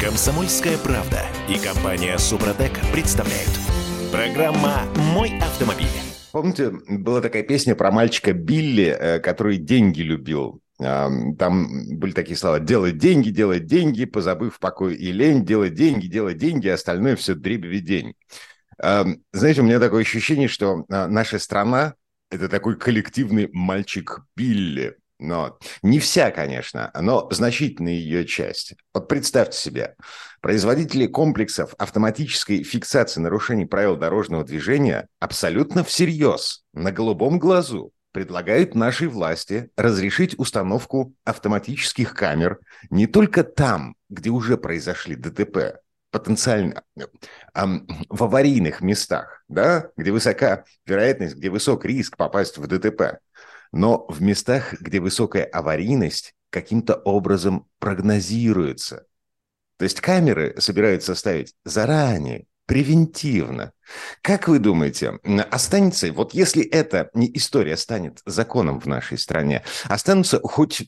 Комсомольская правда и компания Супротек представляют. Программа «Мой автомобиль». Помните, была такая песня про мальчика Билли, э, который деньги любил. Там были такие слова «делать деньги, делать деньги, позабыв покой и лень, делать деньги, делать деньги, остальное все дребеви день». Знаете, у меня такое ощущение, что а, наша страна – это такой коллективный мальчик Билли. Но не вся, конечно, но значительная ее часть. Вот представьте себе, производители комплексов автоматической фиксации нарушений правил дорожного движения абсолютно всерьез, на голубом глазу, предлагают нашей власти разрешить установку автоматических камер не только там, где уже произошли ДТП, потенциально эм, в аварийных местах, да, где высока вероятность, где высок риск попасть в ДТП, но в местах, где высокая аварийность каким-то образом прогнозируется. То есть камеры собираются ставить заранее, превентивно. Как вы думаете, останется, вот если эта история станет законом в нашей стране, останутся хоть,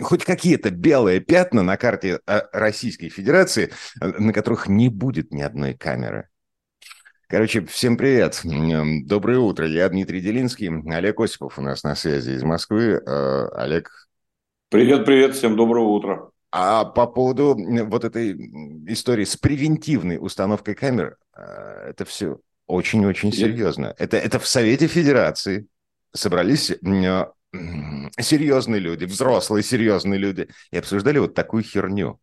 хоть какие-то белые пятна на карте э, Российской Федерации, э, на которых не будет ни одной камеры? Короче, всем привет. Доброе утро. Я Дмитрий Делинский. Олег Осипов у нас на связи из Москвы. Э, Олег. Привет, привет. Всем доброго утра. А по поводу вот этой истории с превентивной установкой камер, э, это все очень-очень серьезно. Это, это в Совете Федерации собрались серьезные люди, взрослые серьезные люди, и обсуждали вот такую херню.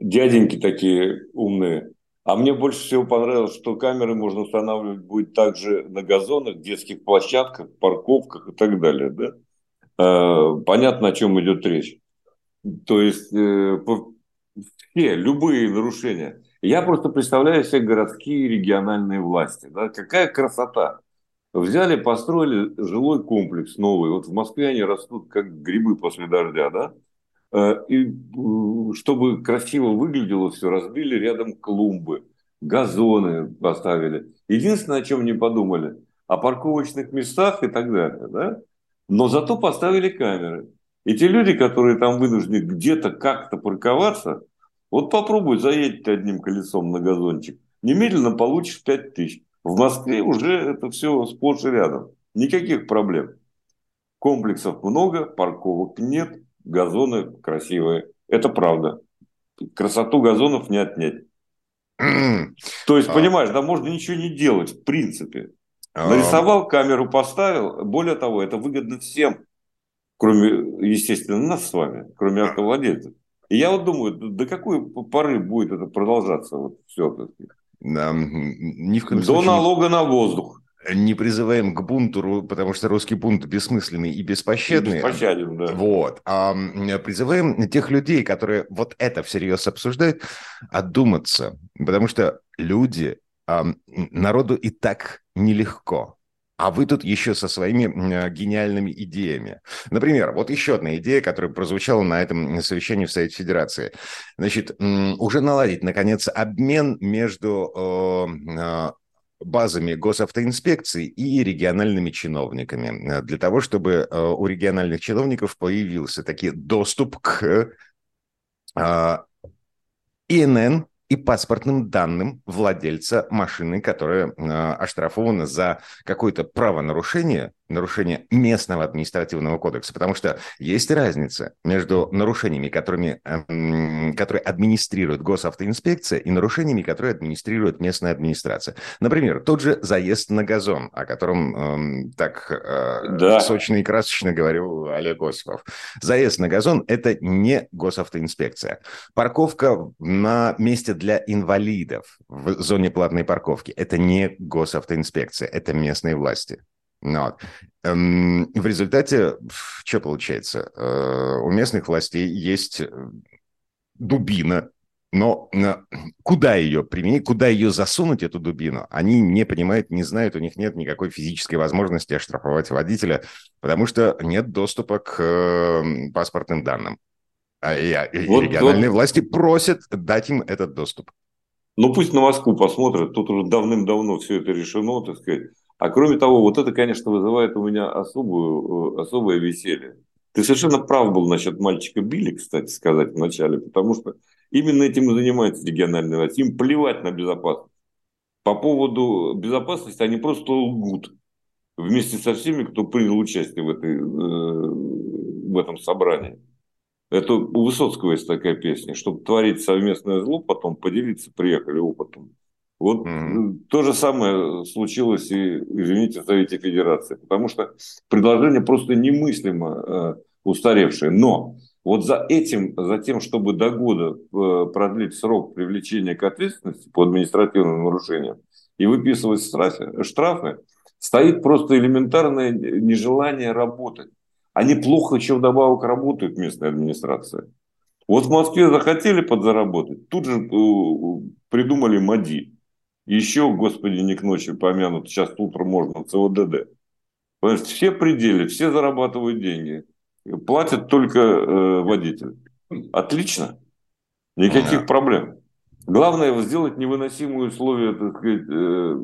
Дяденьки такие умные. А мне больше всего понравилось, что камеры можно устанавливать будет также на газонах, детских площадках, парковках и так далее. Да? Э, понятно, о чем идет речь. То есть э, все, любые нарушения. Я просто представляю себе городские и региональные власти. Да? Какая красота. Взяли, построили жилой комплекс новый. Вот в Москве они растут как грибы после дождя, да? Э, и чтобы красиво выглядело все, разбили рядом клумбы, газоны поставили. Единственное, о чем не подумали, о парковочных местах и так далее. Да? Но зато поставили камеры. И те люди, которые там вынуждены где-то как-то парковаться, вот попробуй заедь одним колесом на газончик, немедленно получишь 5 тысяч. В Москве уже это все сплошь и рядом. Никаких проблем. Комплексов много, парковок нет, газоны красивые. Это правда. Красоту газонов не отнять. То есть, а. понимаешь, да можно ничего не делать, в принципе. А. Нарисовал, камеру поставил. Более того, это выгодно всем, кроме, естественно, нас с вами, кроме автовладельцев. И я вот думаю, до какой поры будет это продолжаться? Вот все. Да, ни в коем До случае... налога на воздух не призываем к бунту, потому что русский бунт бессмысленный и беспощадный. И беспощаден, да. Вот. А призываем тех людей, которые вот это всерьез обсуждают, отдуматься. Потому что люди, народу и так нелегко. А вы тут еще со своими гениальными идеями. Например, вот еще одна идея, которая прозвучала на этом совещании в Совете Федерации. Значит, уже наладить, наконец, обмен между а, базами госавтоинспекции и региональными чиновниками э, для того, чтобы э, у региональных чиновников появился таки доступ к а, ИНН и паспортным данным владельца машины, которая э, оштрафована за какое-то правонарушение, нарушение местного административного кодекса, потому что есть разница между нарушениями, которыми, э, которые администрирует госавтоинспекция, и нарушениями, которые администрирует местная администрация. Например, тот же заезд на газон, о котором э, так э, да. сочно и красочно говорил Олег Осипов. Заезд на газон – это не госавтоинспекция. Парковка на месте для инвалидов в зоне платной парковки – это не госавтоинспекция, это местные власти. Ну вот. Эм, в результате, что получается? Э, у местных властей есть э, дубина, но куда ее применить, куда ее засунуть, эту дубину, они не понимают, не знают, у них нет никакой физической возможности оштрафовать водителя, потому что нет доступа к паспортным данным. А и, и вот, региональные вот. власти просят дать им этот доступ. Ну пусть на Москву посмотрят, тут уже давным-давно все это решено, так сказать. А кроме того, вот это, конечно, вызывает у меня особую, э, особое веселье. Ты совершенно прав был насчет мальчика Билли, кстати сказать, вначале, потому что именно этим и занимается региональная власть. Им плевать на безопасность. По поводу безопасности они просто лгут вместе со всеми, кто принял участие в, этой, э, в этом собрании. Это у Высоцкого есть такая песня, чтобы творить совместное зло, потом поделиться, приехали опытом. Вот mm-hmm. то же самое случилось и, извините, в Совете Федерации, потому что предложение просто немыслимо э, устаревшее. Но вот за этим, за тем, чтобы до года э, продлить срок привлечения к ответственности по административным нарушениям и выписывать штрафы, штрафы стоит просто элементарное нежелание работать. Они плохо еще вдобавок работают, местная администрация. Вот в Москве захотели подзаработать, тут же э, придумали МАДИ. Еще, господи, не к ночи помянут, сейчас утром можно ЦОДД. Понимаешь, все пределы, все зарабатывают деньги. Платит только э, водитель. Отлично. Никаких да. проблем. Главное сделать невыносимые условия так сказать, э,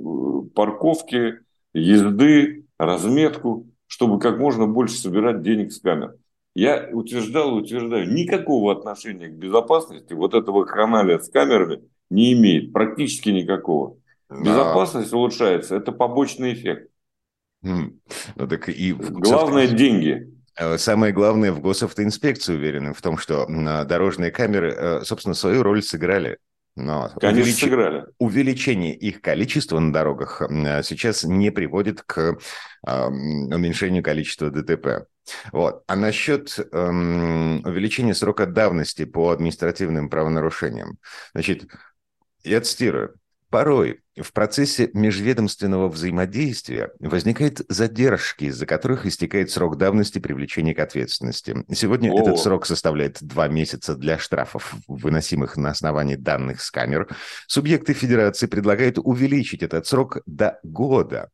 парковки, езды, разметку, чтобы как можно больше собирать денег с камер. Я утверждал и утверждаю, никакого отношения к безопасности вот этого канала с камерами не имеет, практически никакого. Безопасность да. улучшается, это побочный эффект. Ну, так и Главное – деньги. Э, самое главное, в госавтоинспекции уверены в том, что дорожные камеры, э, собственно, свою роль сыграли. Но Конечно, увелич... сыграли. Увеличение их количества на дорогах сейчас не приводит к э, уменьшению количества ДТП. Вот. А насчет эм, увеличения срока давности по административным правонарушениям. Значит, я цитирую. Порой в процессе межведомственного взаимодействия возникают задержки, из-за которых истекает срок давности привлечения к ответственности. Сегодня О. этот срок составляет два месяца для штрафов, выносимых на основании данных с камер. Субъекты федерации предлагают увеличить этот срок до года.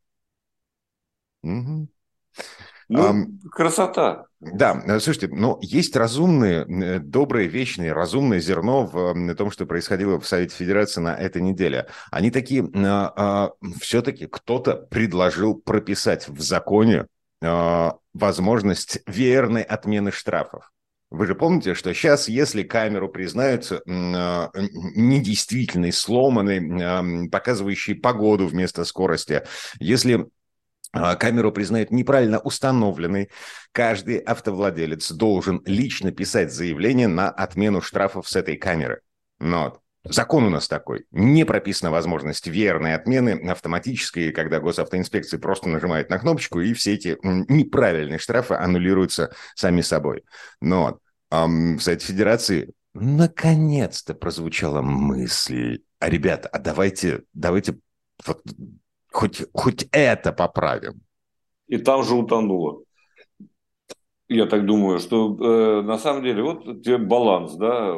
Угу. Ну, а, красота. Да, э, слушайте, но есть разумные, э, добрые, вечные, разумное зерно в том, что происходило в Совете Федерации на этой неделе. Они такие, а, а, все-таки кто-то предложил прописать в законе а, возможность верной отмены штрафов. Вы же помните, что сейчас, если камеру признают э, недействительной, сломанной, показывающей погоду вместо скорости, если камеру признают неправильно установленной, каждый автовладелец должен лично писать заявление на отмену штрафов с этой камеры. Но закон у нас такой. Не прописана возможность верной отмены автоматической, когда госавтоинспекции просто нажимает на кнопочку, и все эти неправильные штрафы аннулируются сами собой. Но эм, в Совете Федерации наконец-то прозвучала мысль. А, ребята, а давайте, давайте вот хоть, хоть это поправим. И там же утонуло. Я так думаю, что э, на самом деле вот тебе баланс, да,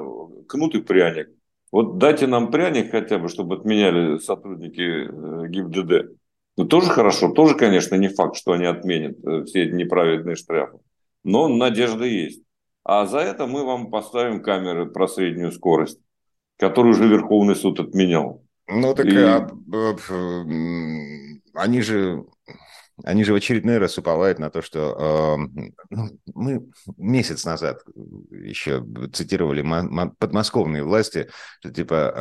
кнут и пряник. Вот дайте нам пряник хотя бы, чтобы отменяли сотрудники э, ГИБДД. Ну, тоже хорошо, тоже, конечно, не факт, что они отменят э, все эти неправедные штрафы. Но надежда есть. А за это мы вам поставим камеры про среднюю скорость, которую уже Верховный суд отменял. Ну так и... а, а, они же они же в очередной раз уповают на то, что э, ну, мы месяц назад еще цитировали подмосковные власти, что типа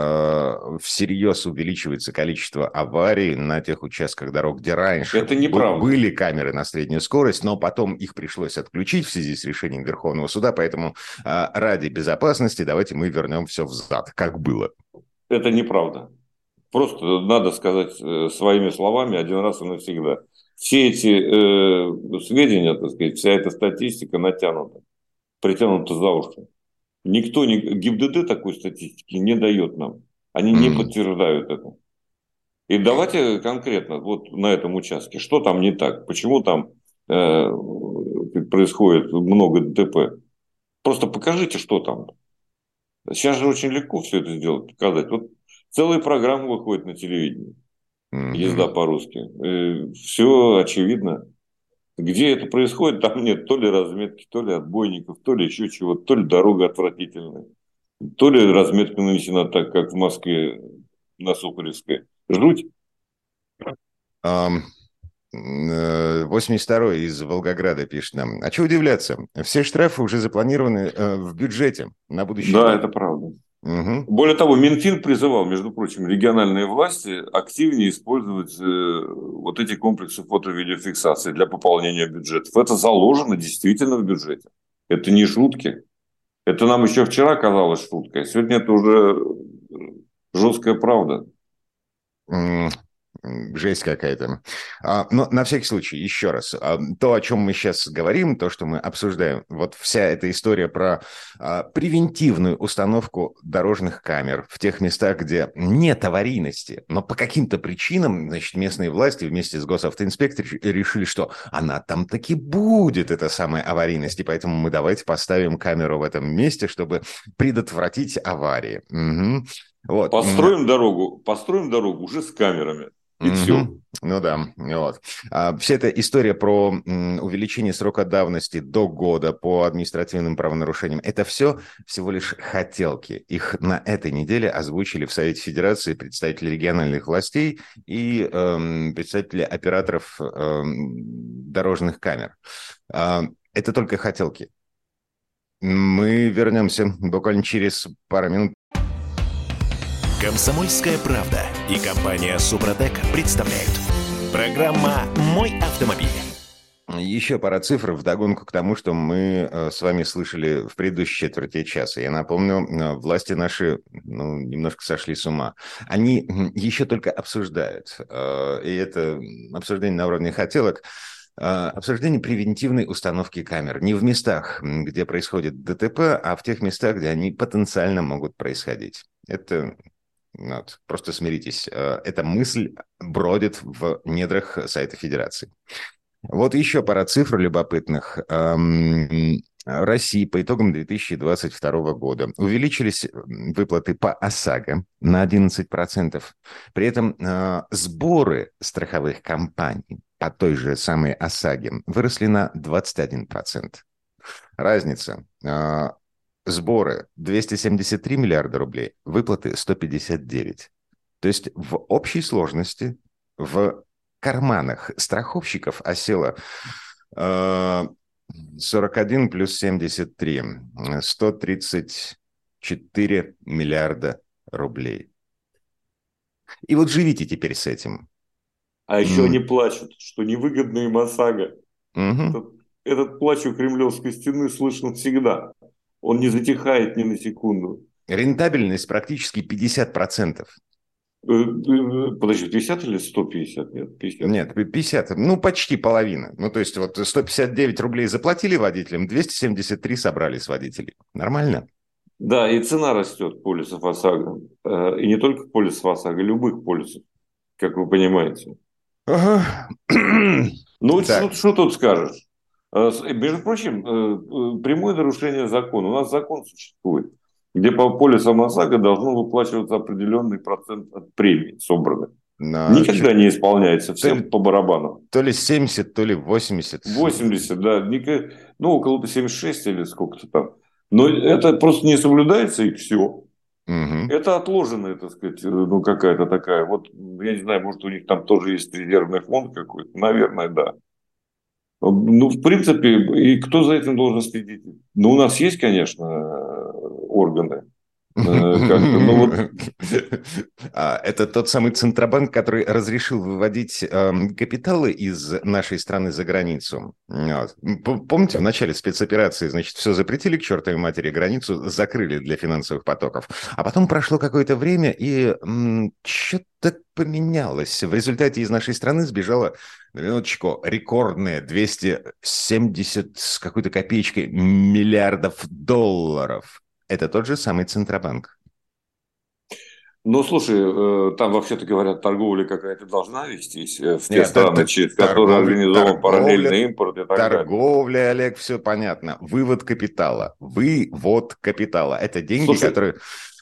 э, всерьез увеличивается количество аварий на тех участках дорог, где раньше Это неправда. были камеры на среднюю скорость, но потом их пришлось отключить в связи с решением Верховного суда, поэтому э, ради безопасности давайте мы вернем все взад, как было. Это неправда. Просто надо сказать э, своими словами один раз и навсегда. Все эти э, сведения, так сказать, вся эта статистика натянута, притянута за уши. Никто, не, ГИБДД такой статистики не дает нам. Они не подтверждают это. И давайте конкретно вот на этом участке, что там не так, почему там э, происходит много ДТП. Просто покажите, что там. Сейчас же очень легко все это сделать, показать. Вот Целая программа выходит на телевидении. Mm-hmm. Езда по-русски. Э, Все очевидно. Где это происходит, там нет то ли разметки, то ли отбойников, то ли еще чего, то ли дорога отвратительная, то ли разметка нанесена так, как в Москве на Сухаревской. Жуть. Um, 82 из Волгограда пишет нам. А что удивляться? Все штрафы уже запланированы э, в бюджете на будущее. Да, это правда. Угу. Более того, Минфин призывал, между прочим, региональные власти активнее использовать э, вот эти комплексы фото-видеофиксации для пополнения бюджетов. Это заложено действительно в бюджете. Это не шутки. Это нам еще вчера казалось шуткой. Сегодня это уже жесткая правда жесть какая-то. А, но на всякий случай, еще раз, а, то, о чем мы сейчас говорим, то, что мы обсуждаем, вот вся эта история про а, превентивную установку дорожных камер в тех местах, где нет аварийности, но по каким-то причинам, значит, местные власти вместе с госавтоинспекцией решили, что она там таки будет, эта самая аварийность, и поэтому мы давайте поставим камеру в этом месте, чтобы предотвратить аварии. Угу. Вот. Построим дорогу, построим дорогу уже с камерами. И mm-hmm. все. Ну да, вот. А, вся эта история про увеличение срока давности до года по административным правонарушениям, это все всего лишь хотелки. Их на этой неделе озвучили в Совете Федерации представители региональных властей и эм, представители операторов эм, дорожных камер. Э, это только хотелки. Мы вернемся буквально через пару минут. Комсомольская правда и компания Супротек представляют. Программа «Мой автомобиль». Еще пара цифр вдогонку к тому, что мы э, с вами слышали в предыдущей четверти часа. Я напомню, э, власти наши ну, немножко сошли с ума. Они еще только обсуждают, э, и это обсуждение на уровне хотелок, обсуждение превентивной установки камер. Не в местах, где происходит ДТП, а в тех местах, где они потенциально могут происходить. Это вот, просто смиритесь. Э, эта мысль бродит в недрах сайта Федерации. Вот еще пара цифр любопытных. Эм, России по итогам 2022 года увеличились выплаты по ОСАГО на 11%. При этом э, сборы страховых компаний по той же самой ОСАГе выросли на 21%. Разница. Э, сборы 273 миллиарда рублей, выплаты 159. То есть в общей сложности в карманах страховщиков осело э, 41 плюс 73, 134 миллиарда рублей. И вот живите теперь с этим. А еще mm. они плачут, что невыгодно им ОСАГО. Mm-hmm. Этот, этот плач у Кремлевской стены слышен всегда он не затихает ни на секунду. Рентабельность практически 50%. Э, э, подожди, 50 или 150? Нет, 50. Нет, 50. Ну, почти половина. Ну, то есть, вот 159 рублей заплатили водителям, 273 собрали с водителей. Нормально? Да, и цена растет полисов ОСАГО. Э, и не только полисов ОСАГО, любых полисов, как вы понимаете. Ага. Ну, что, что тут скажешь? Э, между прочим, э, э, прямое нарушение закона. У нас закон существует, где по полисам ОСАГО должно выплачиваться определенный процент от премии собранной. На... Никогда не исполняется, всем то, по барабану. То ли 70, то ли 80. 80, да. Ну, около 76 или сколько-то там. Но это просто не соблюдается, и все. Угу. Это отложенная, так сказать, ну, какая-то такая. Вот, я не знаю, может, у них там тоже есть резервный фонд какой-то. Наверное, да. Ну, в принципе, и кто за этим должен следить? Ну, у нас есть, конечно, органы. Э, ну а, это тот самый Центробанк, который разрешил выводить эм, капиталы из нашей страны за границу. Помните, в начале спецоперации, значит, все запретили к чертовой матери, границу закрыли для финансовых потоков. А потом прошло какое-то время, и что-то поменялось. В результате из нашей страны сбежало на минуточку, рекордные 270 с какой-то копеечкой миллиардов долларов. Это тот же самый Центробанк. Ну, слушай, э, там вообще-то говорят, торговля какая-то должна вестись э, в те Нет, страны, это, через которые организован параллельный импорт и так торговля, далее. Олег, все понятно. Вывод капитала. Вывод капитала. Это деньги, слушай, которые...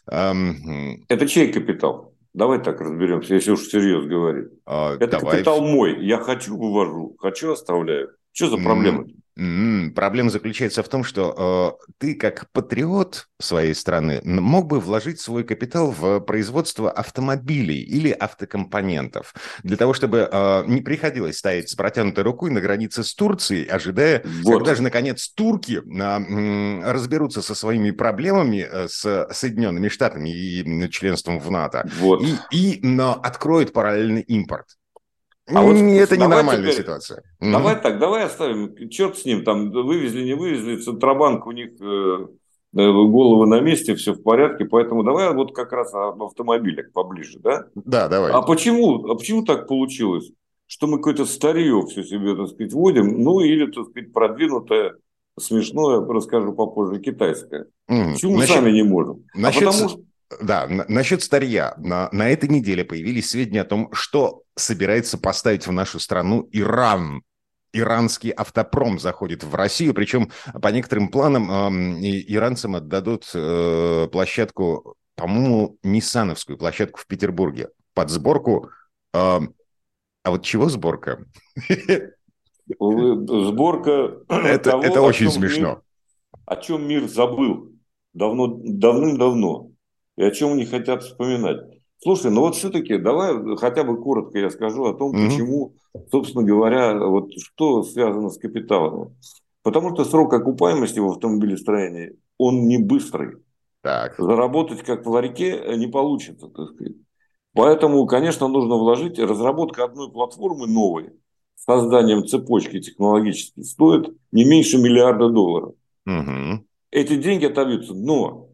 Эм... Это чей капитал? Давай так разберемся, если уж всерьез говорить. А, Это давай. капитал мой. Я хочу вывожу, хочу оставляю. Что за проблема? Mm-hmm. Проблема заключается в том, что э, ты как патриот своей страны мог бы вложить свой капитал в производство автомобилей или автокомпонентов для того, чтобы э, не приходилось стоять с протянутой рукой на границе с Турцией, ожидая, вот. когда же наконец турки э, разберутся со своими проблемами э, с Соединенными Штатами и членством в НАТО вот. и, и но откроют параллельный импорт. А вот это ненормальная теперь, ситуация. Давай так, давай оставим, черт с ним, там вывезли, не вывезли, Центробанк у них э, э, головы на месте, все в порядке, поэтому давай вот как раз об автомобилях поближе, да? Да, давай. А почему, а почему так получилось, что мы какое-то старье все себе, так сказать, вводим, ну или, так сказать, продвинутое, смешное, расскажу попозже, китайское. Mm. Почему мы сами не можем? Насчет... А потому что да, насчет старья. На, на этой неделе появились сведения о том, что собирается поставить в нашу страну Иран. Иранский автопром заходит в Россию, причем по некоторым планам э, иранцам отдадут э, площадку, по-моему, Ниссановскую площадку в Петербурге под сборку. Э, а вот чего сборка? Сборка. Это, того, это очень смешно. Мир, о чем мир забыл давно, давным-давно и о чем они хотят вспоминать. Слушай, ну вот все-таки давай хотя бы коротко я скажу о том, mm-hmm. почему, собственно говоря, вот что связано с капиталом. Потому что срок окупаемости в автомобилестроении, он не быстрый. Так. Заработать как в ларьке не получится, так сказать. Поэтому, конечно, нужно вложить. Разработка одной платформы новой с созданием цепочки технологической стоит не меньше миллиарда долларов. Угу. Эти деньги отобьются. Но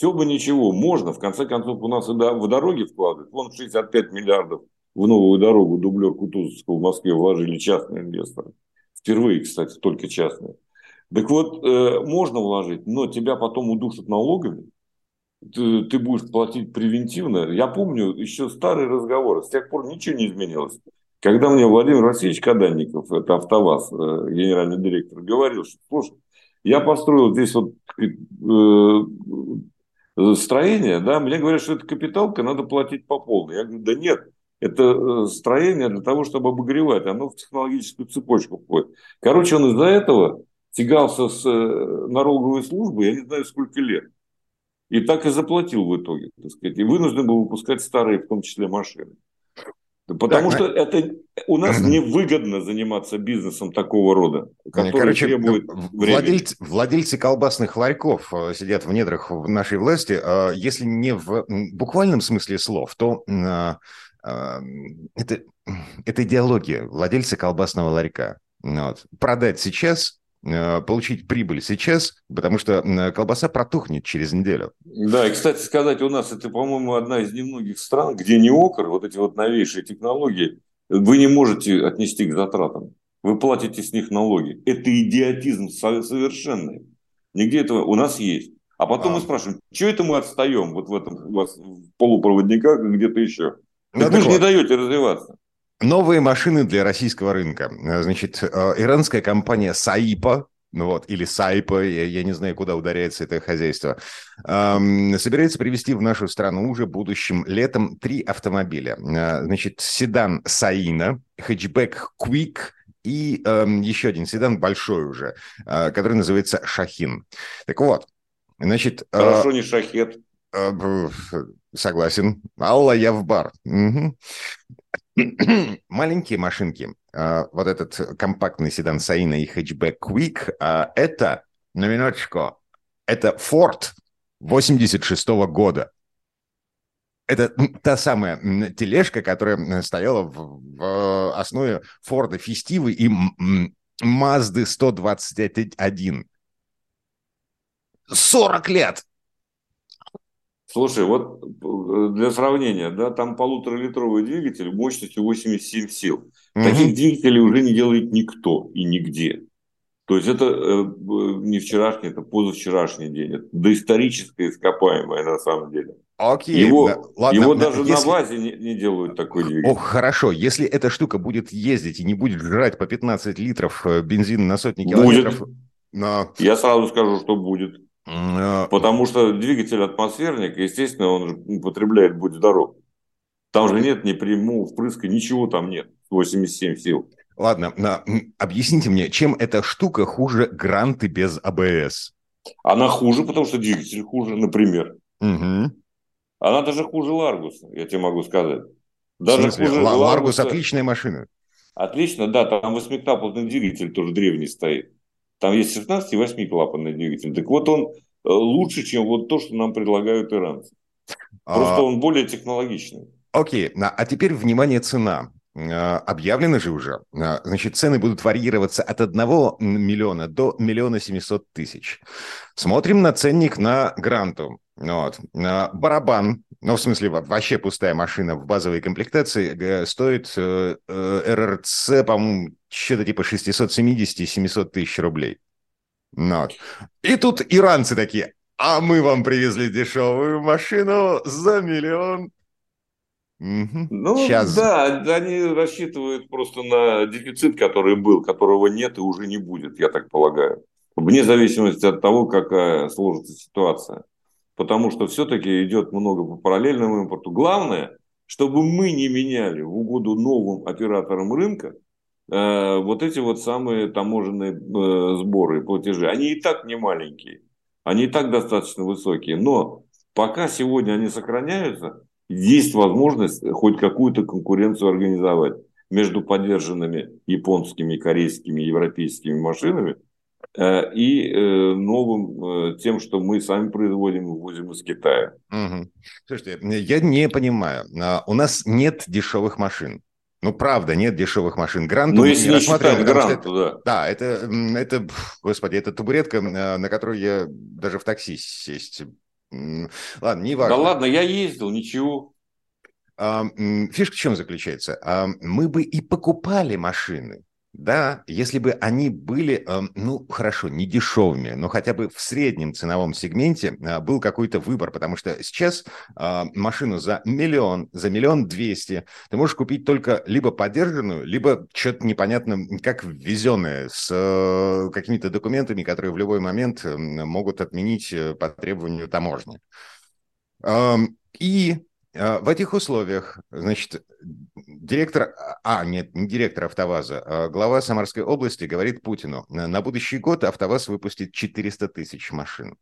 все бы ничего, можно, в конце концов, у нас и в дороги вкладывают. Вон 65 миллиардов в новую дорогу, дублер Кутузовского в Москве вложили частные инвесторы. Впервые, кстати, только частные. Так вот, э, можно вложить, но тебя потом удушат налогами, ты, ты будешь платить превентивно. Я помню еще старые разговоры, с тех пор ничего не изменилось. Когда мне Владимир Васильевич Каданников, это АвтоВАЗ, э, генеральный директор, говорил, что, слушай, я построил здесь вот э, строение, да, мне говорят, что это капиталка, надо платить по полной. Я говорю, да нет, это э, строение для того, чтобы обогревать, оно в технологическую цепочку входит. Короче, он из-за этого тягался с э, налоговой службой, я не знаю, сколько лет. И так и заплатил в итоге, так сказать. И вынужден был выпускать старые, в том числе, машины. Потому так, что это у нас невыгодно заниматься бизнесом такого рода, который Короче, требует владельцы, владельцы колбасных ларьков э, сидят в недрах нашей власти. Э, если не в буквальном смысле слов, то э, это, это идеология владельца колбасного ларька. Вот. Продать сейчас получить прибыль сейчас, потому что колбаса протухнет через неделю. Да, и, кстати сказать, у нас это, по-моему, одна из немногих стран, где не окр, вот эти вот новейшие технологии, вы не можете отнести к затратам. Вы платите с них налоги. Это идиотизм совершенный. Нигде этого у нас есть. А потом а. мы спрашиваем, что это мы отстаем вот в этом в полупроводниках и где-то еще? Ну, вы же не даете развиваться. Новые машины для российского рынка. Значит, э, иранская компания Саипа, ну вот, или Сайпа, я, я не знаю, куда ударяется это хозяйство, эм, собирается привезти в нашу страну уже будущим летом три автомобиля. Э, значит, седан Саина, хэтчбэк Quick и эм, еще один седан большой уже, э, который называется Шахин. Так вот, значит... Хорошо, э, не Шахет. Э, согласен. Алла, я в бар. Угу. маленькие машинки, а, вот этот компактный седан Саина и хэтчбэк Quick, а, это, на минуточку, это Ford 86 -го года. Это та самая тележка, которая стояла в, в основе Форда Фестивы и Мазды 121. 40 лет! Слушай, вот э, для сравнения, да, там полуторалитровый двигатель мощностью 87 сил. Угу. Таких двигателей уже не делает никто и нигде. То есть это э, не вчерашний, это позавчерашний день. Это доисторическое ископаемое на самом деле. Окей, его, да, ладно, его даже если... на базе не, не делают такой двигатель. Ох, хорошо. Если эта штука будет ездить и не будет жрать по 15 литров э, бензина на сотни километров... Будет. Но... Я сразу скажу, что будет. А, Потому что двигатель атмосферник, естественно, он употребляет «Будь здоров». Там же нет ни прямого впрыска, ничего там нет. 87 сил. Ладно, на, объясните мне, чем эта штука хуже гранты без АБС? Она хуже, потому что двигатель хуже, например. Угу. Она даже хуже Ларгуса, я тебе могу сказать. Даже хуже Ла- Ларгус отличная машина. Отлично, да, там восьмиклапанный двигатель тоже древний стоит. Там есть 16 и 8-клапанный двигатель. Так вот он э, лучше, чем вот то, что нам предлагают иранцы. Просто А, он более технологичный. Окей, а теперь, внимание, цена. А, Объявлено же уже. А, Значит, цены будут варьироваться от 1 миллиона до миллиона семисот тысяч. Смотрим на ценник на Гранту. Вот. Барабан, ну, в смысле, во- вообще пустая машина в базовой комплектации э, стоит э, э, РРЦ, по-моему, что-то типа 670-700 тысяч рублей. Ну вот. И тут иранцы такие, а мы вам привезли дешевую машину за миллион. Ну, Сейчас. да, они рассчитывают просто на дефицит, который был, которого нет и уже не будет, я так полагаю. Вне зависимости от того, какая сложится ситуация. Потому что все-таки идет много по параллельному импорту. Главное, чтобы мы не меняли в угоду новым операторам рынка э, вот эти вот самые таможенные э, сборы и платежи. Они и так не маленькие, они и так достаточно высокие. Но пока сегодня они сохраняются, есть возможность хоть какую-то конкуренцию организовать между поддержанными японскими, корейскими, европейскими машинами э, и э, новым э, тем, что мы сами производим и ввозим из Китая. Мгм. Слушайте, я не понимаю. А, У нас нет дешевых машин. Ну, правда, нет дешевых машин. Гранту мы если не рассматриваем, потому что гранту, да. Да, это, это, господи, это табуретка, а, на которую я даже в такси сесть. Ладно, не важно. Да ладно, я ездил, ничего. А, Фишка в чем заключается? А, Мы бы и покупали машины, да, если бы они были, эм, ну, хорошо, не дешевыми, но хотя бы в среднем ценовом сегменте а, был какой-то выбор, потому что сейчас а, машину за миллион, за миллион двести ты можешь купить только либо подержанную, либо что-то непонятно, как ввезенное, с э, какими-то документами, которые в любой момент могут отменить э, по требованию таможни. Ам, И в этих условиях, значит, директор, а, нет, не директор АвтоВАЗа, а глава Самарской области говорит Путину, на будущий год АвтоВАЗ выпустит 400 тысяч машин.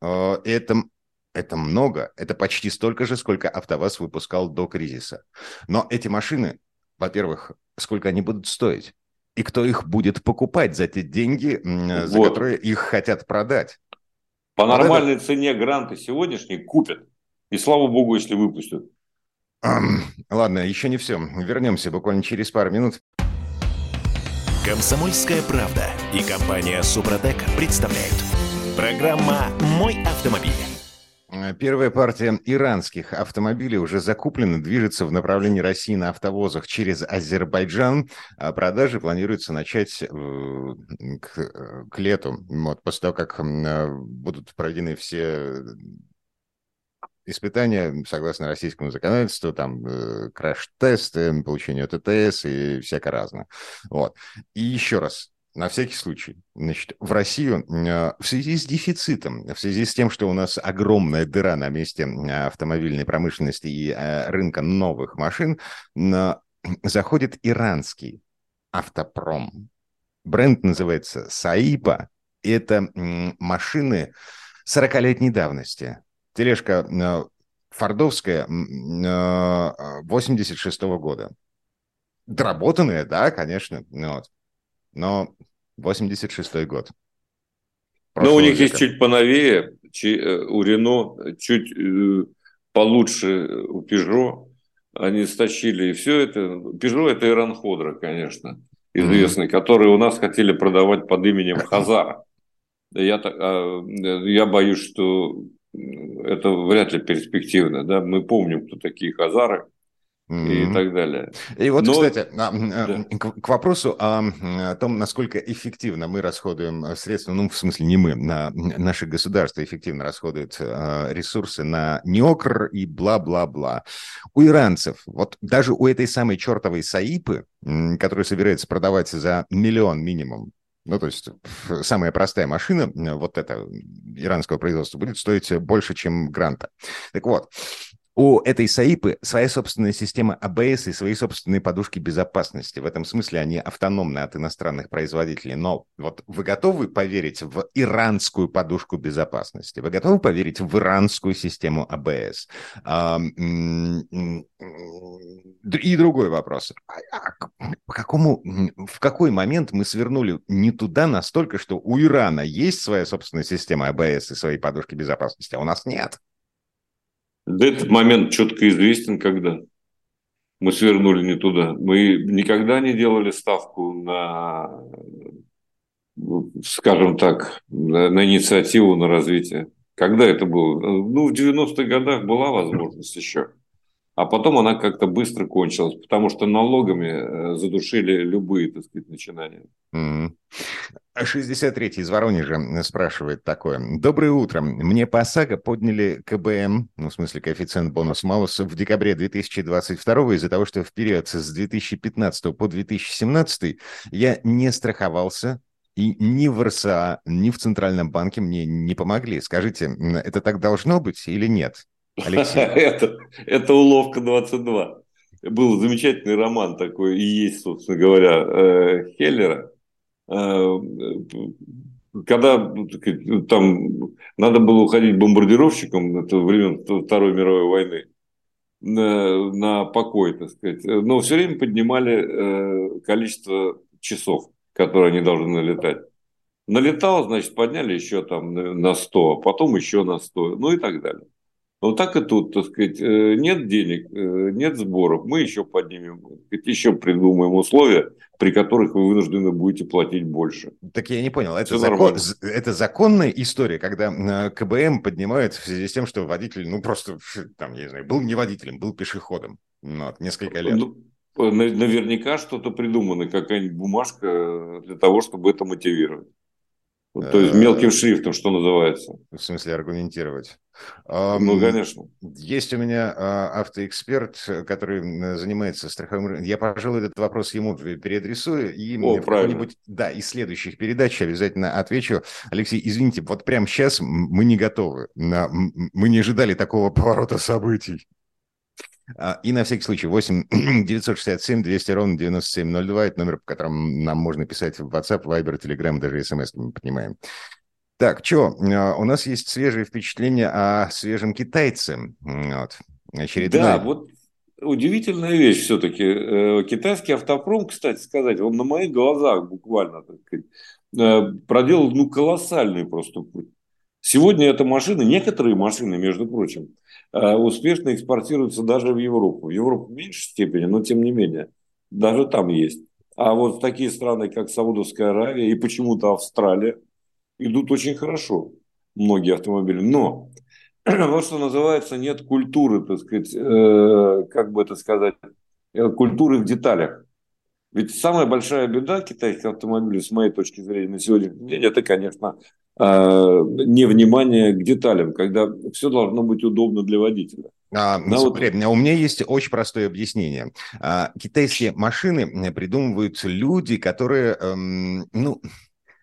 А, Это, это много, это почти столько же, сколько АвтоВАЗ выпускал до кризиса. Но эти машины, во-первых, сколько они будут стоить? И кто их будет покупать за те деньги, за Вот. которые их хотят продать? По Вот это- нормальной цене гранты сегодняшние купят. И слава богу, если выпустят. Ладно, еще не все. Вернемся буквально через пару минут. Комсомольская правда и компания Супротек представляют. Программа «Мой автомобиль». Э, Первая партия иранских автомобилей уже закуплена, движется в направлении России на автовозах через Азербайджан. А продажи планируется начать э, к, э, к лету, вот, после того, как будут проведены все испытания согласно российскому законодательству, там э, краш-тесты, получение ТТС и всякое разное. Вот. И еще раз, на всякий случай, значит, в Россию э, в связи с дефицитом, в связи с тем, что у нас огромная дыра на месте э, автомобильной промышленности и э, рынка новых машин, заходит иранский автопром. Бренд называется Саипа. Это машины 40-летней давности. Тележка э, фордовская м, э, 86 года. Доработанная, да, конечно, ну вот. но 86 год. Но у них есть века. чуть поновее, э, у Рено чуть получше у Пежо. Они стащили и все это. Пежо это Иран Ходра, конечно, известный, который у нас хотели продавать под именем Хазара. Я, так- а, я боюсь, что это вряд ли перспективно. Да? Мы помним, кто такие Хазары и так далее. И вот, Но- кстати, а, а, Да. к, вопросу о, том, насколько эффективно мы расходуем э, средства, ну, в смысле, не мы, на, наше государство эффективно расходует э, ресурсы на неокр и бла-бла-бла. У иранцев, вот даже у этой самой чертовой Саипы, м, которую собирается продавать за миллион минимум, ну, то есть самая простая машина, вот эта иранского производства, будет стоить больше, чем Гранта. Так вот, у этой САИПы своя собственная система АБС и свои собственные подушки безопасности. В этом смысле они автономны от иностранных производителей. Но вот вы готовы поверить в иранскую подушку безопасности? Вы готовы поверить в иранскую систему АБС? И другой вопрос. А, а по какому, в какой момент мы свернули не туда настолько, что у Ирана есть своя собственная система АБС и свои подушки безопасности, а у нас нет? Да этот момент четко известен, когда мы свернули не туда. Мы никогда не делали ставку на, скажем так, на инициативу, на развитие. Когда это было? Ну, в 90-х годах была возможность еще. А потом она как-то быстро кончилась, потому что налогами э, задушили любые, так сказать, начинания. Mm-hmm. 63-й из Воронежа спрашивает такое. Доброе утро. Мне по ОСАГО подняли КБМ, ну, в смысле коэффициент бонус-малус, в декабре 2022 из-за того, что в период с 2015 по 2017 я не страховался, и ни в РСА, ни в Центральном банке мне не помогли. Скажите, это так должно быть или нет? Алексей. это, это уловка 22. Был замечательный роман такой, и есть, собственно говоря, э, Хеллера. Э, когда ну, там надо было уходить бомбардировщиком, это времен Второй мировой войны, на, на покой, так сказать. Но все время поднимали э, количество часов, которые они должны налетать. Налетал, значит, подняли еще там на 100, а потом еще на 100, ну и так далее. Но так и тут, так сказать, э, нет денег, э, нет сборов, мы еще поднимем, еще придумаем условия, при которых вы вынуждены будете платить больше. Так я не понял, это, закон, это законная история, когда э, КБМ поднимают в связи с тем, что водитель, ну просто, там, я не знаю, был не водителем, был пешеходом, ну, вот, несколько лет. Ну, наверняка что-то придумано, какая-нибудь бумажка для того, чтобы это мотивировать. То есть мелким шрифтом, что называется. В смысле аргументировать. Ну, конечно. Есть у меня а, автоэксперт, который занимается страховым... Я, пожалуй, этот вопрос ему переадресую. И О, правильно. Да, из следующих передач обязательно отвечу. Алексей, извините, вот прямо сейчас мы не готовы. Мы не ожидали такого поворота событий. А, и на всякий случай 8 967 200 ровно 9702 – это номер, по которому нам можно писать в WhatsApp, Viber, Telegram, даже смс мы понимаем. Так, что, а, у нас есть свежие впечатления о свежем китайце. Вот. Очередной... Да, вот удивительная вещь все-таки. Э, китайский автопром, кстати сказать, он на моих глазах буквально так сказать, э, проделал ну, колоссальный просто путь. Сегодня эта машина, некоторые машины, между прочим, успешно экспортируются даже в Европу. В Европу в меньшей степени, но тем не менее, даже там есть. А вот такие страны, как Саудовская Аравия и почему-то Австралия, идут очень хорошо многие автомобили. Но вот что называется, нет культуры, так сказать, э, как бы это сказать, э, культуры в деталях. Ведь самая большая беда китайских автомобилей, с моей точки зрения, на сегодняшний день, это, конечно, э, невнимание к деталям, когда все должно быть удобно для водителя. А, да, смотри, вот... у меня есть очень простое объяснение. А, китайские машины придумывают люди, которые, эм, ну,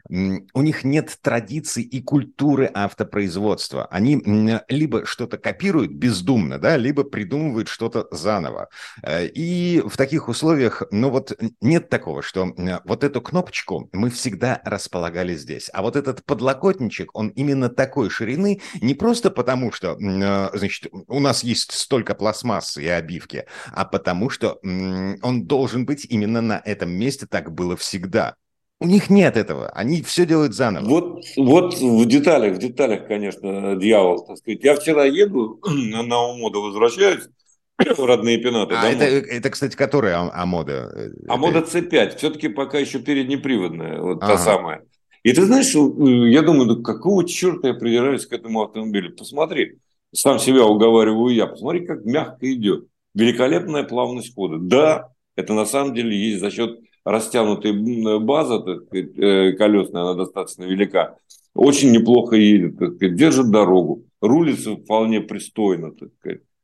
у них нет традиций и культуры автопроизводства. Они либо что-то копируют бездумно, да, либо придумывают что-то заново. Э, и в таких условиях, ну вот нет такого, что вот эту кнопочку мы всегда располагали здесь, а вот этот подлокотничек, он именно такой ширины, не просто потому, что, э, значит, у нас есть столько пластмассы и обивки, а потому что он должен быть именно на этом месте, так было всегда. У них нет этого, они все делают заново. Вот, вот в деталях, в деталях, конечно, дьявол, так сказать. Я вчера еду, на Умоду возвращаюсь, в родные пенаты. А это, это, кстати, которая Амода? Амода C5, все-таки пока еще переднеприводная, вот ага. та самая. И ты знаешь, э, я думаю, ну какого черта я придираюсь к этому автомобилю? Посмотри, сам себя уговариваю я, посмотри, как мягко идет. Великолепная плавность хода. Да, это на самом деле есть за счет растянутая база э, колесная, она достаточно велика, очень неплохо едет, держит дорогу, рулится вполне пристойно.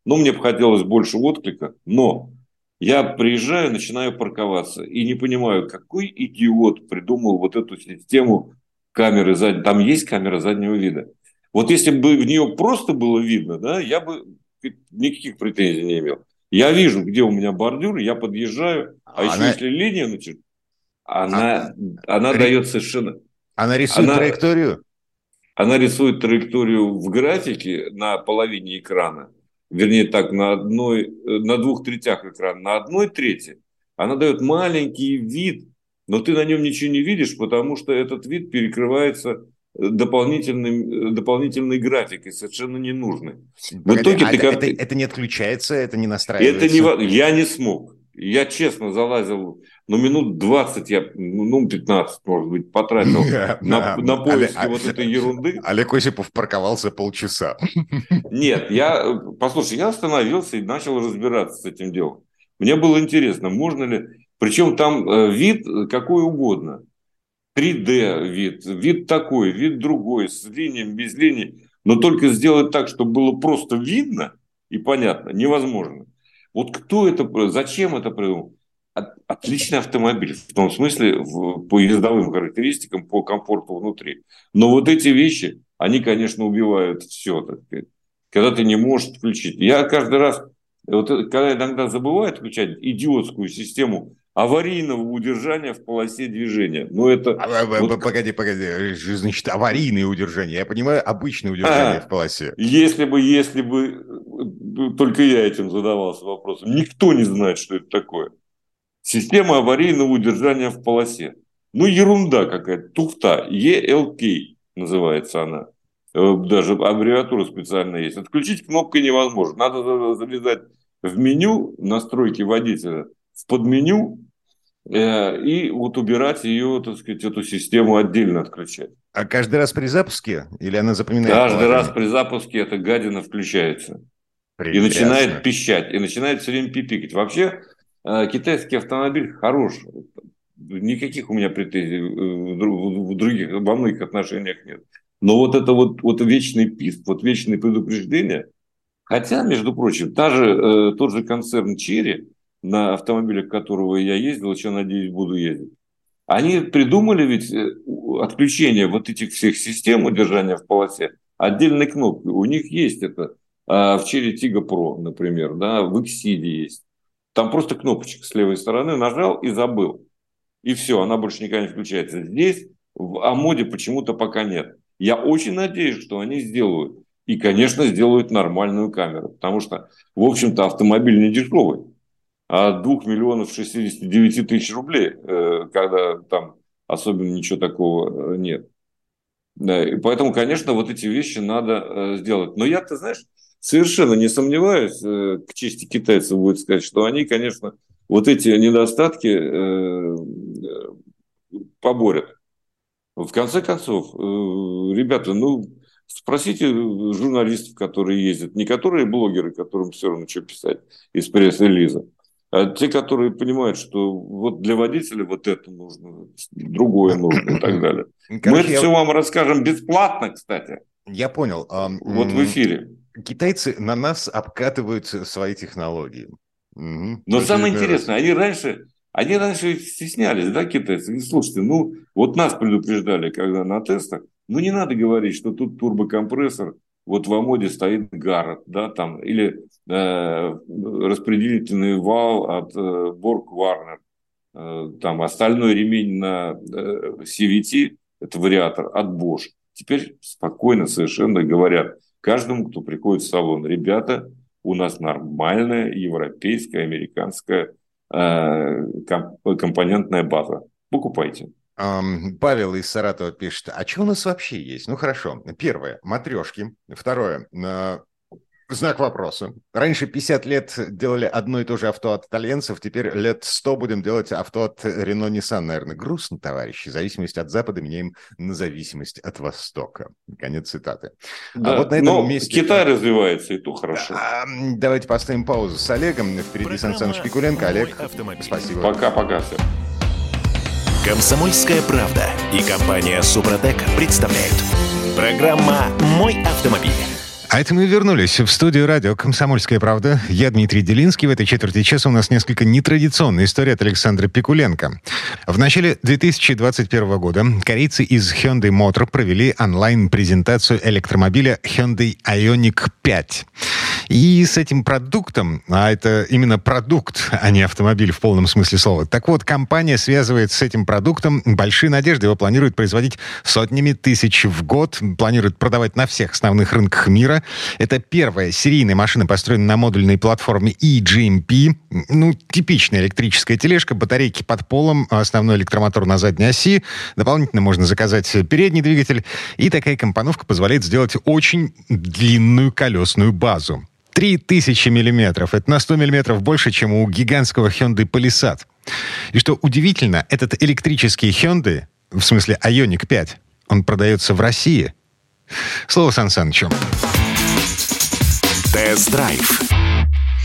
Но мне бы хотелось больше отклика, но я приезжаю, начинаю парковаться и не понимаю, какой идиот придумал вот эту систему камеры заднего. Там есть камера заднего вида. Вот если бы в нее просто было видно, да, я бы никаких претензий не имел. Я вижу, где у меня бордюр, я подъезжаю, а она... еще если линия начинает, она, а... она Ри... дает совершенно... Она рисует она... траекторию? Она рисует траекторию в графике на половине экрана, вернее так, на, одной, на двух третях экрана, на одной трети. Она дает маленький вид, но ты на нем ничего не видишь, потому что этот вид перекрывается дополнительным, дополнительной графикой, совершенно ненужной. В итоге а ты как... это, это не отключается, это не настраивается? Это не... Я не смог. Я честно залазил, ну, минут 20, я, ну, 15, может быть, потратил на, на поиски вот этой ерунды. Олег Осипов парковался полчаса. Нет, я, послушай, я остановился и начал разбираться с этим делом. Мне было интересно, можно ли... Причем там э, вид какой угодно. 3D вид, вид такой, вид другой, с линиями, без линий. Но только сделать так, чтобы было просто видно и понятно, невозможно. Вот кто это, зачем это придумал? Отличный автомобиль, в том смысле, в, по ездовым характеристикам, по комфорту внутри. Но вот эти вещи, они, конечно, убивают все, так. Когда ты не можешь включить. Я каждый раз, вот, когда иногда забываю отключать идиотскую систему аварийного удержания в полосе движения. Ну, это... А, вот... Погоди, погоди, значит, аварийное удержание. Я понимаю, обычное удержание а, в полосе. Если бы, если бы только я этим задавался вопросом. Никто не знает, что это такое. Система аварийного удержания в полосе. Ну, ерунда какая-то, туфта. ELK называется она. Э, даже аббревиатура специально есть. Отключить кнопкой невозможно. Надо залезать в меню настройки водителя, в подменю Э, и вот убирать ее, так сказать, эту систему отдельно отключать. А каждый раз при запуске или она запоминает? Каждый положение? раз при запуске эта гадина включается. Прекрасно. И начинает пищать, и начинает все время пипикать. Вообще, э, китайский автомобиль хорош. Никаких у меня претензий э, в других, во многих отношениях нет. Но вот это вот, вот вечный писк, вот вечные предупреждения. Хотя, между прочим, та же, тот же концерн Черри, на автомобилях которого я ездил, еще, надеюсь, буду ездить. Они придумали ведь э, отключение вот этих всех систем удержания в полосе отдельной кнопкой. У них есть это а, в Cherry Tiggo Pro, например, да, в Exceed есть. Там просто кнопочка с левой стороны нажал и забыл. И все, она больше никогда не включается. Здесь в Амоде почему-то пока нет. Я очень надеюсь, что они сделают. И, конечно, сделают нормальную камеру. Потому что, в общем-то, автомобиль не дешевый от 2 миллионов 69 тысяч рублей, э, когда там особенно ничего такого э, нет. Да, и поэтому, конечно, вот эти вещи надо э, сделать. Но я, ты знаешь, совершенно не сомневаюсь, к чести китайцев будет сказать, что они, конечно, вот эти недостатки поборят. В конце концов, ребята, ну, спросите журналистов, которые ездят, не которые блогеры, которым все равно что писать из пресс-релиза, а те, которые понимают, что вот для водителя вот это нужно, другое нужно и так далее. Короче, Мы это я... все вам расскажем бесплатно, кстати. Я понял. Вот в эфире. Китайцы на нас обкатывают свои технологии. Угу. Но самое интересное, они раньше, они раньше стеснялись, да, китайцы? Говорят, слушайте, ну, вот нас предупреждали, когда на тестах, ну, не надо говорить, что тут турбокомпрессор, вот в Амоде стоит Гаррет, да, там, или э, распределительный вал от э, Борг Варнер, э, там остальной ремень на э, CVT, это вариатор от Bosch. Теперь спокойно совершенно говорят каждому, кто приходит в салон, ребята, у нас нормальная европейская, американская э, компонентная база. Покупайте. Павел из Саратова пишет, а что у нас вообще есть? Ну хорошо, первое, матрешки. Второе, а, знак вопроса. Раньше 50 лет делали одно и то же авто от итальянцев, теперь лет 100 будем делать авто от Renault Nissan, наверное. Грустно, товарищи. Зависимость от Запада меняем на зависимость от Востока. Конец цитаты. А да, а вот на этом но месте... Китай развивается, и то хорошо. А, давайте поставим паузу с Олегом. Впереди Сан Саныч Пикуленко. Олег, спасибо. Пока-пока всем. Комсомольская правда и компания Супротек представляют. Программа «Мой автомобиль». А это мы вернулись в студию радио «Комсомольская правда». Я Дмитрий Делинский. В этой четверти часа у нас несколько нетрадиционная история от Александра Пикуленко. В начале 2021 года корейцы из Hyundai Motor провели онлайн-презентацию электромобиля Hyundai Ioniq 5. И с этим продуктом, а это именно продукт, а не автомобиль в полном смысле слова. Так вот, компания связывает с этим продуктом большие надежды. Его планирует производить сотнями тысяч в год, планирует продавать на всех основных рынках мира. Это первая серийная машина, построенная на модульной платформе eGMP. Ну, типичная электрическая тележка, батарейки под полом, основной электромотор на задней оси. Дополнительно можно заказать передний двигатель. И такая компоновка позволяет сделать очень длинную колесную базу. 3000 миллиметров. Это на 100 миллиметров больше, чем у гигантского Hyundai Palisade. И что удивительно, этот электрический Hyundai, в смысле Ioniq 5, он продается в России. Слово Сан Санычу. Тест-драйв.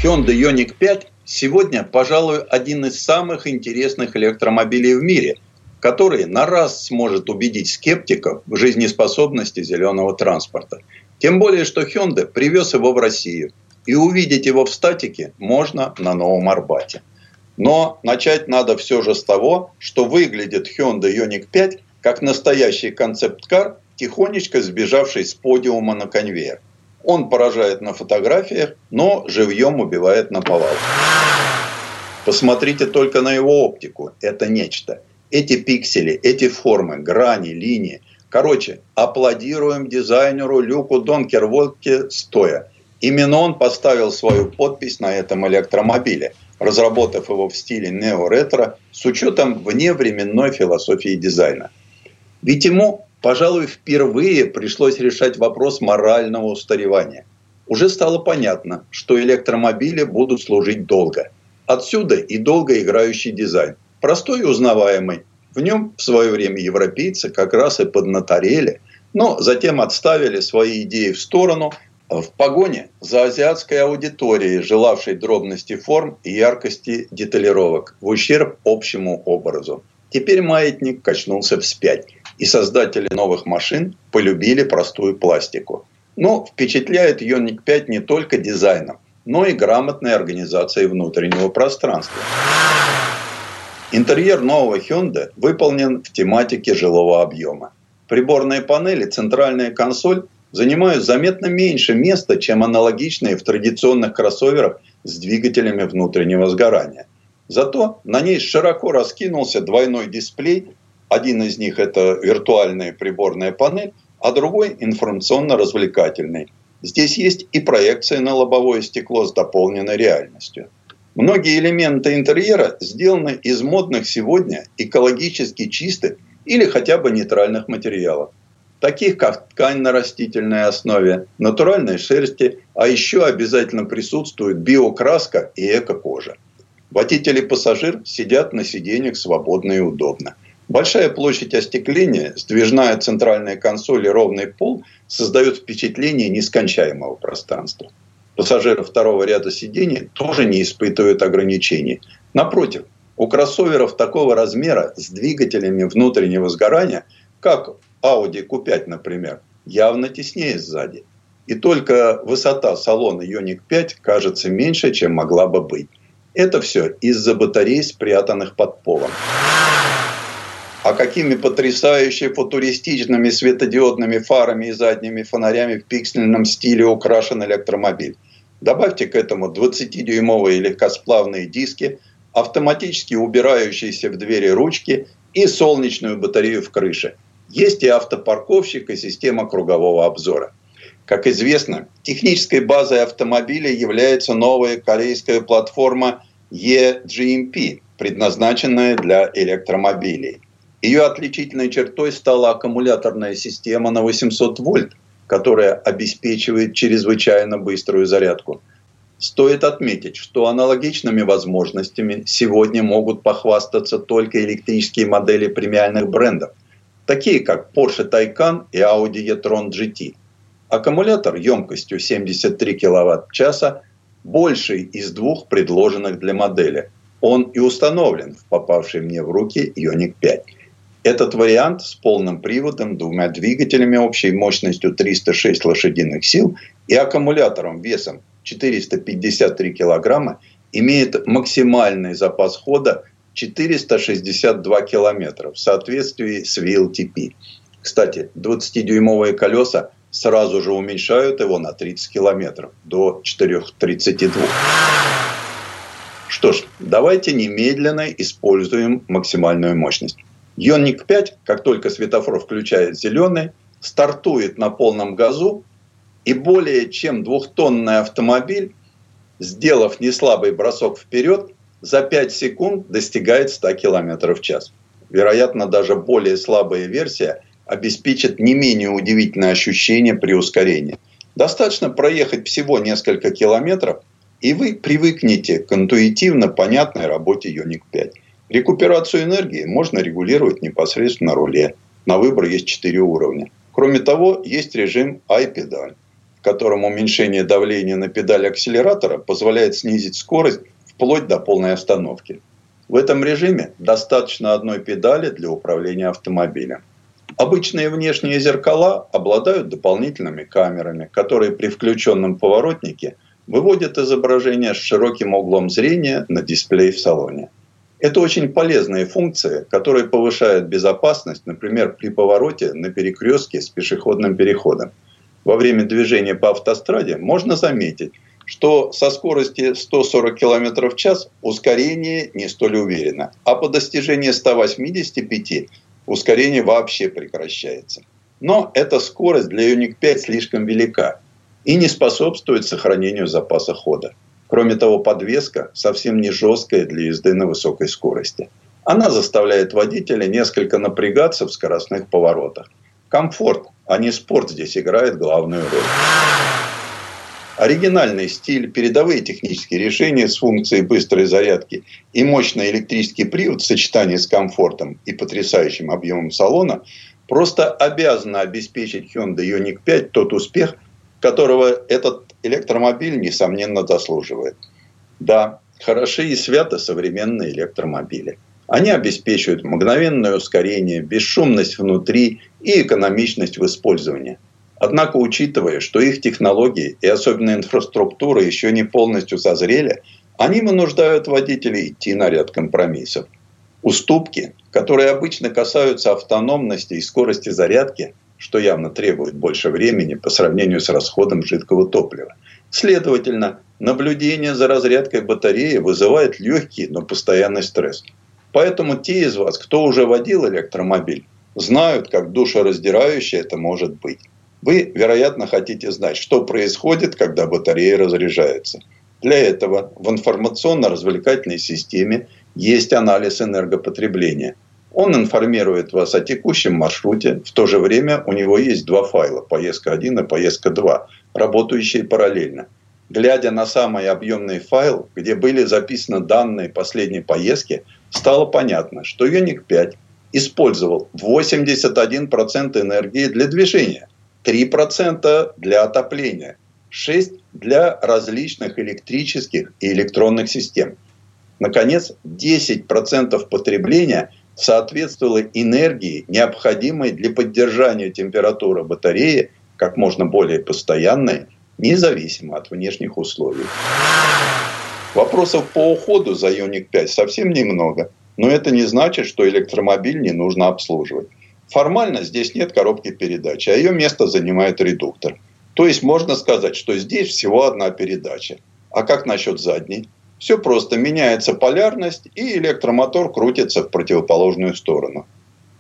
Hyundai Ioniq 5 сегодня, пожалуй, один из самых интересных электромобилей в мире, который на раз сможет убедить скептиков в жизнеспособности зеленого транспорта. Тем более, что Hyundai привез его в Россию. И увидеть его в статике можно на Новом Арбате. Но начать надо все же с того, что выглядит Hyundai Ioniq 5 как настоящий концепт-кар, тихонечко сбежавший с подиума на конвейер. Он поражает на фотографиях, но живьем убивает на повал. Посмотрите только на его оптику. Это нечто. Эти пиксели, эти формы, грани, линии. Короче, аплодируем дизайнеру Люку Донкервольке стоя. Именно он поставил свою подпись на этом электромобиле, разработав его в стиле нео-ретро с учетом вневременной философии дизайна. Ведь ему, пожалуй, впервые пришлось решать вопрос морального устаревания. Уже стало понятно, что электромобили будут служить долго. Отсюда и долгоиграющий дизайн. Простой и узнаваемый. В нем в свое время европейцы как раз и поднаторели, но затем отставили свои идеи в сторону – в погоне за азиатской аудиторией, желавшей дробности форм и яркости деталировок, в ущерб общему образу. Теперь маятник качнулся вспять, и создатели новых машин полюбили простую пластику. Но впечатляет Ioniq 5 не только дизайном, но и грамотной организацией внутреннего пространства. Интерьер нового Hyundai выполнен в тематике жилого объема. Приборные панели, центральная консоль занимают заметно меньше места, чем аналогичные в традиционных кроссоверах с двигателями внутреннего сгорания. Зато на ней широко раскинулся двойной дисплей. Один из них это виртуальная приборная панель, а другой информационно-развлекательный. Здесь есть и проекция на лобовое стекло с дополненной реальностью. Многие элементы интерьера сделаны из модных сегодня экологически чистых или хотя бы нейтральных материалов таких как ткань на растительной основе, натуральной шерсти, а еще обязательно присутствует биокраска и эко-кожа. Водитель и пассажир сидят на сиденьях свободно и удобно. Большая площадь остекления, сдвижная центральная консоль и ровный пол создают впечатление нескончаемого пространства. Пассажиры второго ряда сидений тоже не испытывают ограничений. Напротив, у кроссоверов такого размера с двигателями внутреннего сгорания, как Audi Q5, например, явно теснее сзади. И только высота салона Ioniq 5 кажется меньше, чем могла бы быть. Это все из-за батарей, спрятанных под полом. А какими потрясающе футуристичными светодиодными фарами и задними фонарями в пиксельном стиле украшен электромобиль. Добавьте к этому 20-дюймовые легкосплавные диски, автоматически убирающиеся в двери ручки и солнечную батарею в крыше – есть и автопарковщик, и система кругового обзора. Как известно, технической базой автомобиля является новая корейская платформа eGMP, предназначенная для электромобилей. Ее отличительной чертой стала аккумуляторная система на 800 вольт, которая обеспечивает чрезвычайно быструю зарядку. Стоит отметить, что аналогичными возможностями сегодня могут похвастаться только электрические модели премиальных брендов такие как Porsche Taycan и Audi e-tron GT. Аккумулятор емкостью 73 кВт-часа больший из двух предложенных для модели. Он и установлен в попавшей мне в руки Ioniq 5. Этот вариант с полным приводом, двумя двигателями общей мощностью 306 лошадиных сил и аккумулятором весом 453 килограмма имеет максимальный запас хода 462 километра в соответствии с VLTP. Кстати, 20-дюймовые колеса сразу же уменьшают его на 30 километров до 4,32. Что ж, давайте немедленно используем максимальную мощность. Ионик 5, как только светофор включает зеленый, стартует на полном газу, и более чем двухтонный автомобиль, сделав неслабый бросок вперед, за 5 секунд достигает 100 км в час. Вероятно, даже более слабая версия обеспечит не менее удивительное ощущение при ускорении. Достаточно проехать всего несколько километров, и вы привыкнете к интуитивно понятной работе Ioniq 5. Рекуперацию энергии можно регулировать непосредственно на руле. На выбор есть 4 уровня. Кроме того, есть режим iPedal, в котором уменьшение давления на педаль акселератора позволяет снизить скорость вплоть до полной остановки. В этом режиме достаточно одной педали для управления автомобилем. Обычные внешние зеркала обладают дополнительными камерами, которые при включенном поворотнике выводят изображение с широким углом зрения на дисплей в салоне. Это очень полезные функции, которые повышают безопасность, например, при повороте на перекрестке с пешеходным переходом. Во время движения по автостраде можно заметить, что со скорости 140 км в час ускорение не столь уверенно, а по достижении 185 ускорение вообще прекращается. Но эта скорость для Ioniq 5 слишком велика и не способствует сохранению запаса хода. Кроме того, подвеска совсем не жесткая для езды на высокой скорости. Она заставляет водителя несколько напрягаться в скоростных поворотах. Комфорт, а не спорт здесь играет главную роль. Оригинальный стиль, передовые технические решения с функцией быстрой зарядки и мощный электрический привод в сочетании с комфортом и потрясающим объемом салона просто обязаны обеспечить Hyundai Ioniq 5 тот успех, которого этот электромобиль, несомненно, заслуживает. Да, хороши и свято современные электромобили. Они обеспечивают мгновенное ускорение, бесшумность внутри и экономичность в использовании. Однако, учитывая, что их технологии и особенно инфраструктура еще не полностью созрели, они вынуждают водителей идти на ряд компромиссов. Уступки, которые обычно касаются автономности и скорости зарядки, что явно требует больше времени по сравнению с расходом жидкого топлива. Следовательно, наблюдение за разрядкой батареи вызывает легкий, но постоянный стресс. Поэтому те из вас, кто уже водил электромобиль, знают, как душераздирающе это может быть. Вы, вероятно, хотите знать, что происходит, когда батарея разряжается. Для этого в информационно-развлекательной системе есть анализ энергопотребления – он информирует вас о текущем маршруте. В то же время у него есть два файла, поездка 1 и поездка 2, работающие параллельно. Глядя на самый объемный файл, где были записаны данные последней поездки, стало понятно, что Ioniq 5 использовал 81% энергии для движения, 3% для отопления, 6% для различных электрических и электронных систем. Наконец, 10% потребления – соответствовала энергии, необходимой для поддержания температуры батареи как можно более постоянной, независимо от внешних условий. Вопросов по уходу за Ioniq 5 совсем немного, но это не значит, что электромобиль не нужно обслуживать. Формально здесь нет коробки передач, а ее место занимает редуктор. То есть можно сказать, что здесь всего одна передача. А как насчет задней? Все просто. Меняется полярность, и электромотор крутится в противоположную сторону.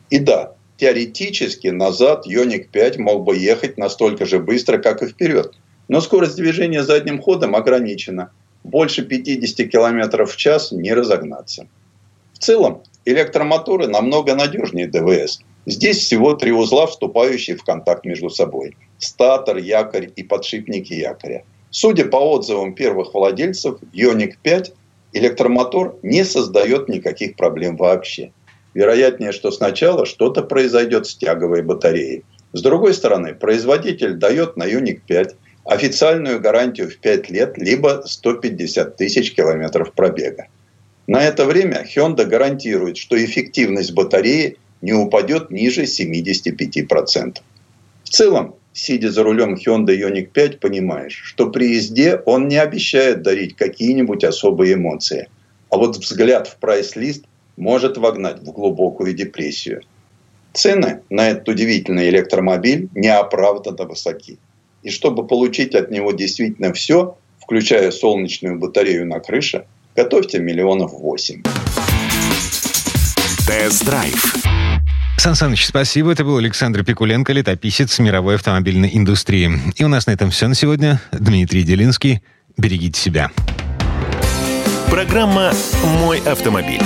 И да, теоретически назад Йоник 5 мог бы ехать настолько же быстро, как и вперед. Но скорость движения задним ходом ограничена. Больше 50 км в час не разогнаться. В целом, электромоторы намного надежнее ДВС. Здесь всего три узла, вступающие в контакт между собой. Статор, якорь и подшипники якоря. Судя по отзывам первых владельцев, Ioniq 5 электромотор не создает никаких проблем вообще. Вероятнее, что сначала что-то произойдет с тяговой батареей. С другой стороны, производитель дает на Ioniq 5 официальную гарантию в 5 лет, либо 150 тысяч километров пробега. На это время Hyundai гарантирует, что эффективность батареи не упадет ниже 75%. В целом, сидя за рулем Hyundai Ioniq 5, понимаешь, что при езде он не обещает дарить какие-нибудь особые эмоции. А вот взгляд в прайс-лист может вогнать в глубокую депрессию. Цены на этот удивительный электромобиль неоправданно высоки. И чтобы получить от него действительно все, включая солнечную батарею на крыше, готовьте миллионов восемь. Тест-драйв. Сан Саныч, спасибо. Это был Александр Пикуленко, летописец мировой автомобильной индустрии. И у нас на этом все на сегодня. Дмитрий Делинский. Берегите себя. Программа «Мой автомобиль».